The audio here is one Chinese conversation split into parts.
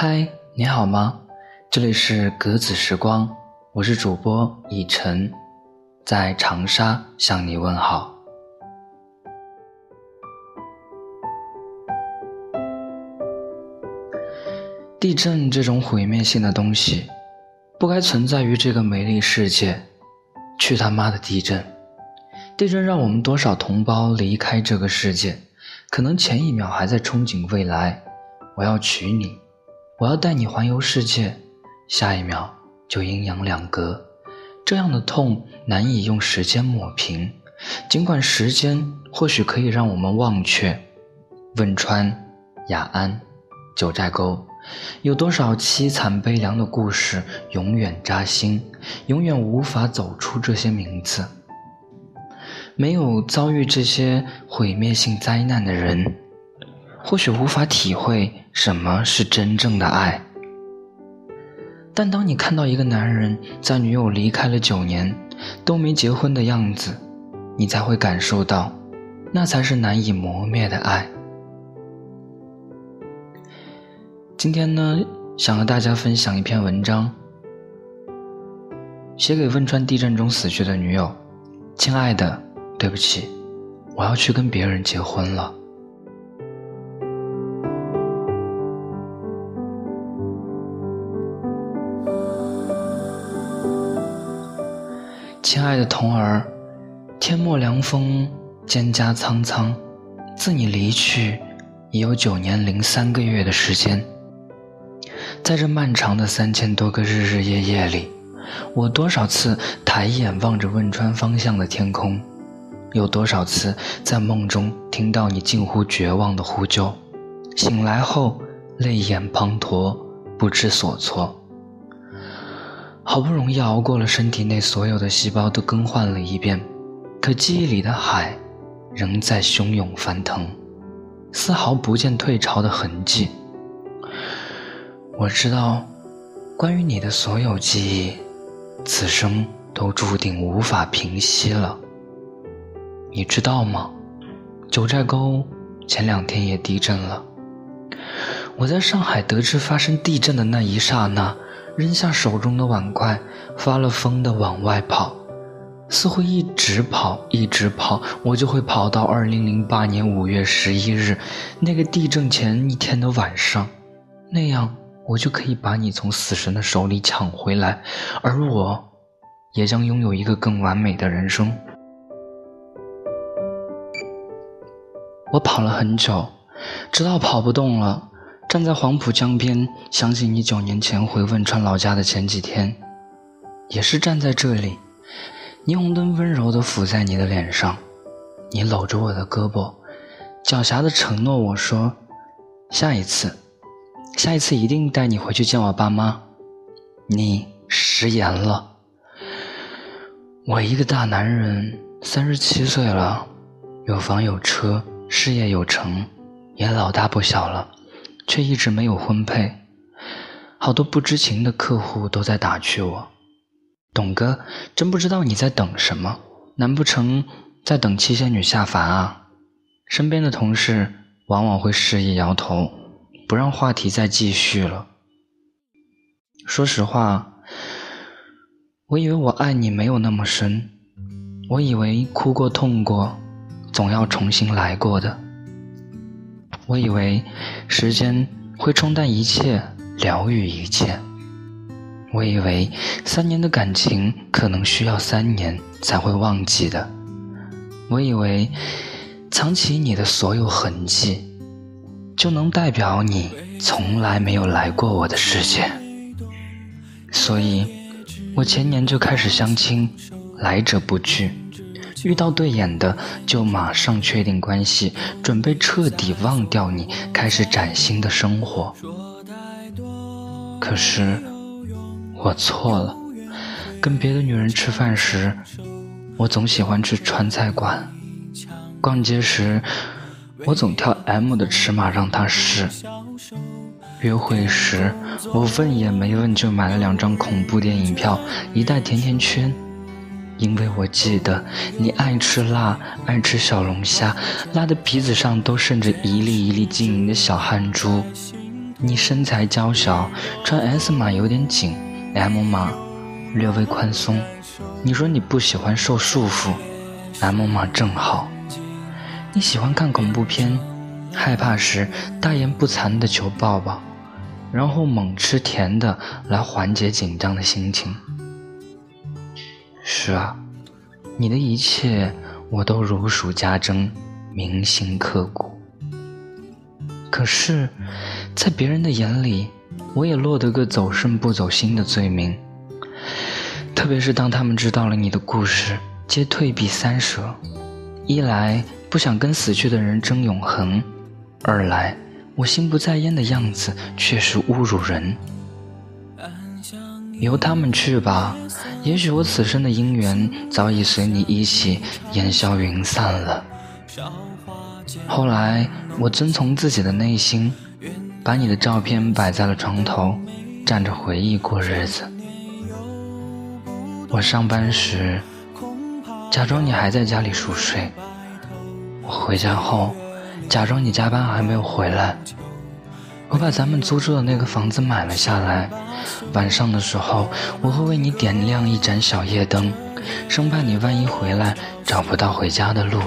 嗨，你好吗？这里是格子时光，我是主播以晨，在长沙向你问好。地震这种毁灭性的东西，不该存在于这个美丽世界。去他妈的地震！地震让我们多少同胞离开这个世界？可能前一秒还在憧憬未来，我要娶你，我要带你环游世界，下一秒就阴阳两隔。这样的痛难以用时间抹平，尽管时间或许可以让我们忘却。汶川、雅安、九寨沟。有多少凄惨悲凉的故事永远扎心，永远无法走出这些名字。没有遭遇这些毁灭性灾难的人，或许无法体会什么是真正的爱。但当你看到一个男人在女友离开了九年都没结婚的样子，你才会感受到，那才是难以磨灭的爱。今天呢，想和大家分享一篇文章，写给汶川地震中死去的女友。亲爱的，对不起，我要去跟别人结婚了。亲爱的童儿，天末凉风，蒹葭苍苍，自你离去，已有九年零三个月的时间。在这漫长的三千多个日日夜夜里，我多少次抬眼望着汶川方向的天空，有多少次在梦中听到你近乎绝望的呼救，醒来后泪眼滂沱，不知所措。好不容易熬过了身体内所有的细胞都更换了一遍，可记忆里的海仍在汹涌翻腾，丝毫不见退潮的痕迹。我知道，关于你的所有记忆，此生都注定无法平息了。你知道吗？九寨沟前两天也地震了。我在上海得知发生地震的那一刹那，扔下手中的碗筷，发了疯的往外跑，似乎一直跑，一直跑，我就会跑到二零零八年五月十一日那个地震前一天的晚上，那样。我就可以把你从死神的手里抢回来，而我，也将拥有一个更完美的人生。我跑了很久，直到跑不动了，站在黄浦江边，想起你九年前回汶川老家的前几天，也是站在这里，霓虹灯温柔地抚在你的脸上，你搂着我的胳膊，狡黠的承诺我说，下一次。下一次一定带你回去见我爸妈。你食言了。我一个大男人，三十七岁了，有房有车，事业有成，也老大不小了，却一直没有婚配。好多不知情的客户都在打趣我：“董哥，真不知道你在等什么？难不成在等七仙女下凡啊？”身边的同事往往会示意摇头。不让话题再继续了。说实话，我以为我爱你没有那么深，我以为哭过痛过，总要重新来过的。我以为时间会冲淡一切，疗愈一切。我以为三年的感情可能需要三年才会忘记的。我以为藏起你的所有痕迹。就能代表你从来没有来过我的世界，所以，我前年就开始相亲，来者不拒，遇到对眼的就马上确定关系，准备彻底忘掉你，开始崭新的生活。可是，我错了，跟别的女人吃饭时，我总喜欢去川菜馆，逛街时。我总挑 M 的尺码让她试。约会时，我问也没问就买了两张恐怖电影票，一袋甜甜圈，因为我记得你爱吃辣，爱吃小龙虾，辣的鼻子上都渗着一粒一粒晶莹的小汗珠。你身材娇小，穿 S 码有点紧，M 码略微宽松。你说你不喜欢受束缚，M 码正好。你喜欢看恐怖片，害怕时大言不惭的求抱抱，然后猛吃甜的来缓解紧张的心情。是啊，你的一切我都如数家珍，铭心刻骨。可是，在别人的眼里，我也落得个走肾不走心的罪名。特别是当他们知道了你的故事，皆退避三舍。一来不想跟死去的人争永恒，二来我心不在焉的样子确实侮辱人。由他们去吧，也许我此生的姻缘早已随你一起烟消云散了。后来，我遵从自己的内心，把你的照片摆在了床头，站着回忆过日子。我上班时，假装你还在家里熟睡；我回家后，假装你加班还没有回来。我把咱们租住的那个房子买了下来，晚上的时候，我会为你点亮一盏小夜灯，生怕你万一回来找不到回家的路。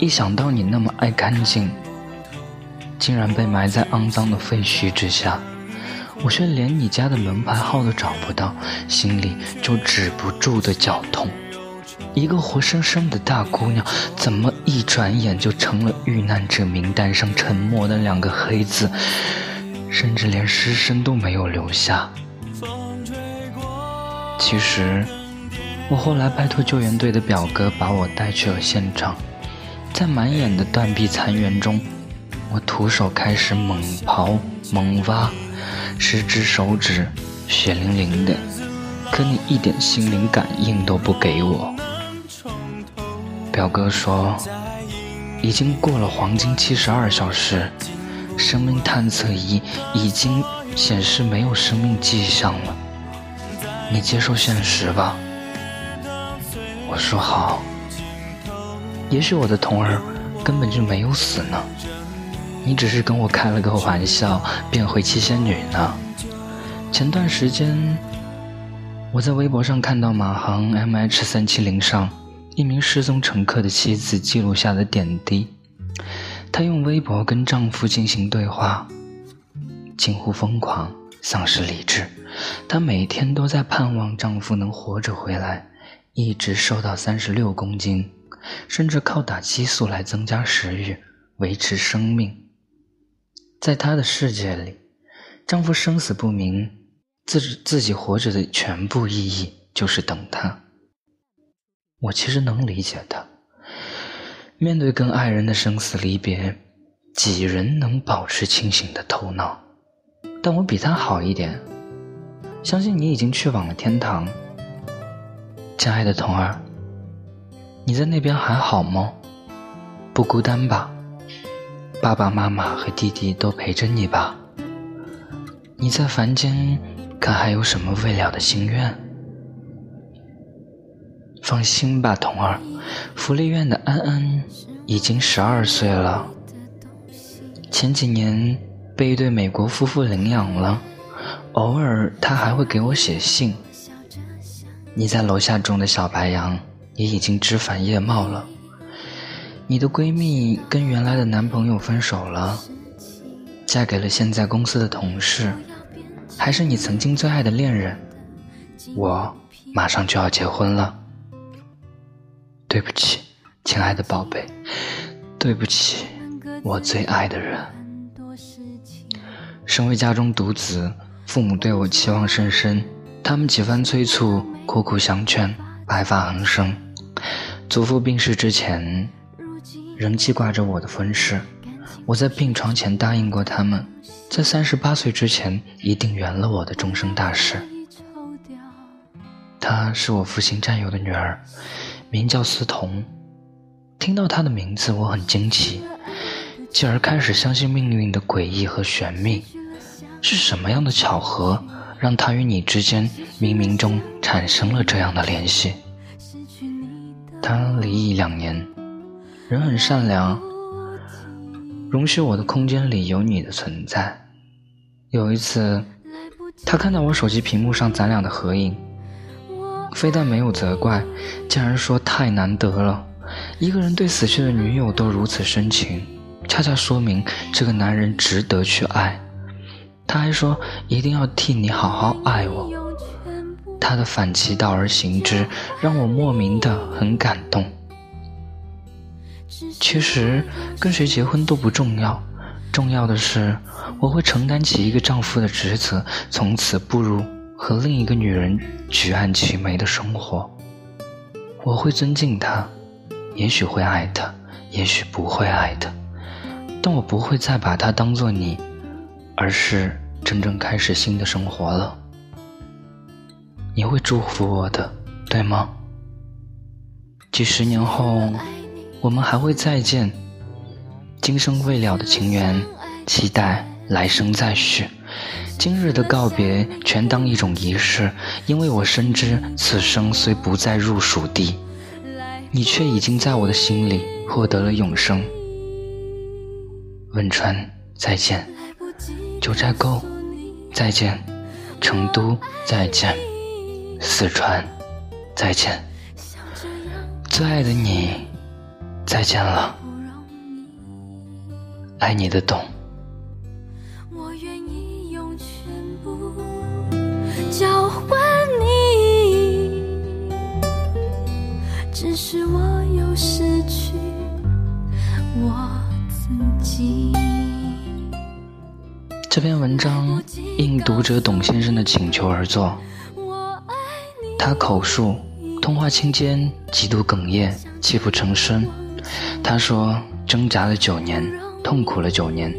一想到你那么爱干净，竟然被埋在肮脏的废墟之下，我却连你家的门牌号都找不到，心里就止不住的绞痛。一个活生生的大姑娘，怎么一转眼就成了遇难者名单上沉默的两个黑字，甚至连尸身都没有留下？其实，我后来拜托救援队的表哥把我带去了现场。在满眼的断壁残垣中，我徒手开始猛刨猛挖，十只手指血淋淋的，可你一点心灵感应都不给我。表哥说，已经过了黄金七十二小时，生命探测仪已经显示没有生命迹象了。你接受现实吧。我说好。也许我的童儿根本就没有死呢，你只是跟我开了个玩笑，变回七仙女呢。前段时间，我在微博上看到马航 MH 三七零上一名失踪乘客的妻子记录下的点滴，她用微博跟丈夫进行对话，近乎疯狂，丧失理智。她每天都在盼望丈夫能活着回来，一直瘦到三十六公斤。甚至靠打激素来增加食欲，维持生命。在她的世界里，丈夫生死不明，自自己活着的全部意义就是等他。我其实能理解的。面对跟爱人的生死离别，几人能保持清醒的头脑？但我比他好一点。相信你已经去往了天堂，亲爱的童儿。你在那边还好吗？不孤单吧？爸爸妈妈和弟弟都陪着你吧？你在凡间可还有什么未了的心愿？放心吧，童儿，福利院的安安已经十二岁了，前几年被一对美国夫妇领养了，偶尔他还会给我写信。你在楼下种的小白杨。也已经枝繁叶茂了。你的闺蜜跟原来的男朋友分手了，嫁给了现在公司的同事，还是你曾经最爱的恋人。我马上就要结婚了。对不起，亲爱的宝贝，对不起，我最爱的人。身为家中独子，父母对我期望甚深，他们几番催促，苦苦相劝，白发横生。祖父病逝之前，仍记挂着我的婚事。我在病床前答应过他们，在三十八岁之前一定圆了我的终生大事。她是我父亲战友的女儿，名叫思彤。听到她的名字，我很惊奇，继而开始相信命运的诡异和玄秘。是什么样的巧合，让她与你之间冥冥中产生了这样的联系？他离异两年，人很善良。容许我的空间里有你的存在。有一次，他看到我手机屏幕上咱俩的合影，非但没有责怪，竟然说太难得了，一个人对死去的女友都如此深情，恰恰说明这个男人值得去爱。他还说一定要替你好好爱我。他的反其道而行之，让我莫名的很感动。其实跟谁结婚都不重要，重要的是我会承担起一个丈夫的职责，从此步入和另一个女人举案齐眉的生活。我会尊敬她，也许会爱她，也许不会爱她，但我不会再把她当做你，而是真正开始新的生活了。你会祝福我的，对吗？几十年后。我们还会再见，今生未了的情缘，期待来生再续。今日的告别，全当一种仪式，因为我深知此生虽不再入蜀地，你却已经在我的心里获得了永生。汶川再见，九寨沟再见，成都再见，四川再见，最爱的你。再见了，爱你的懂。是我又失去我自己。这篇文章应读者董先生的请求而作，他口述通话期间极度哽咽，泣不成声。他说：“挣扎了九年，痛苦了九年，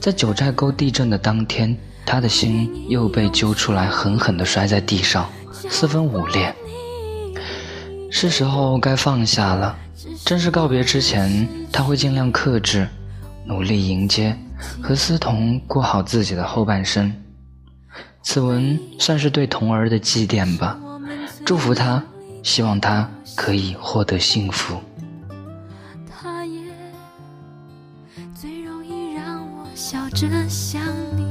在九寨沟地震的当天，他的心又被揪出来，狠狠地摔在地上，四分五裂。是时候该放下了。正式告别之前，他会尽量克制，努力迎接，和思彤过好自己的后半生。此文算是对童儿的祭奠吧，祝福他，希望他可以获得幸福。”他也最容易让我笑着想你，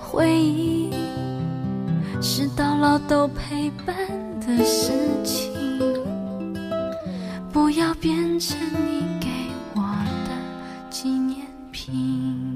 回忆是到老都陪的事情，不要变成你给我的纪念品。